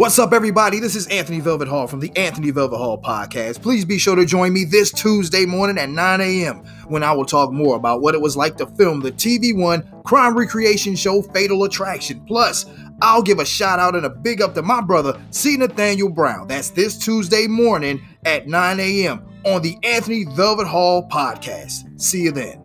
What's up, everybody? This is Anthony Velvet Hall from the Anthony Velvet Hall podcast. Please be sure to join me this Tuesday morning at 9 a.m. when I will talk more about what it was like to film the TV One crime recreation show Fatal Attraction. Plus, I'll give a shout out and a big up to my brother, C. Nathaniel Brown. That's this Tuesday morning at 9 a.m. on the Anthony Velvet Hall podcast. See you then.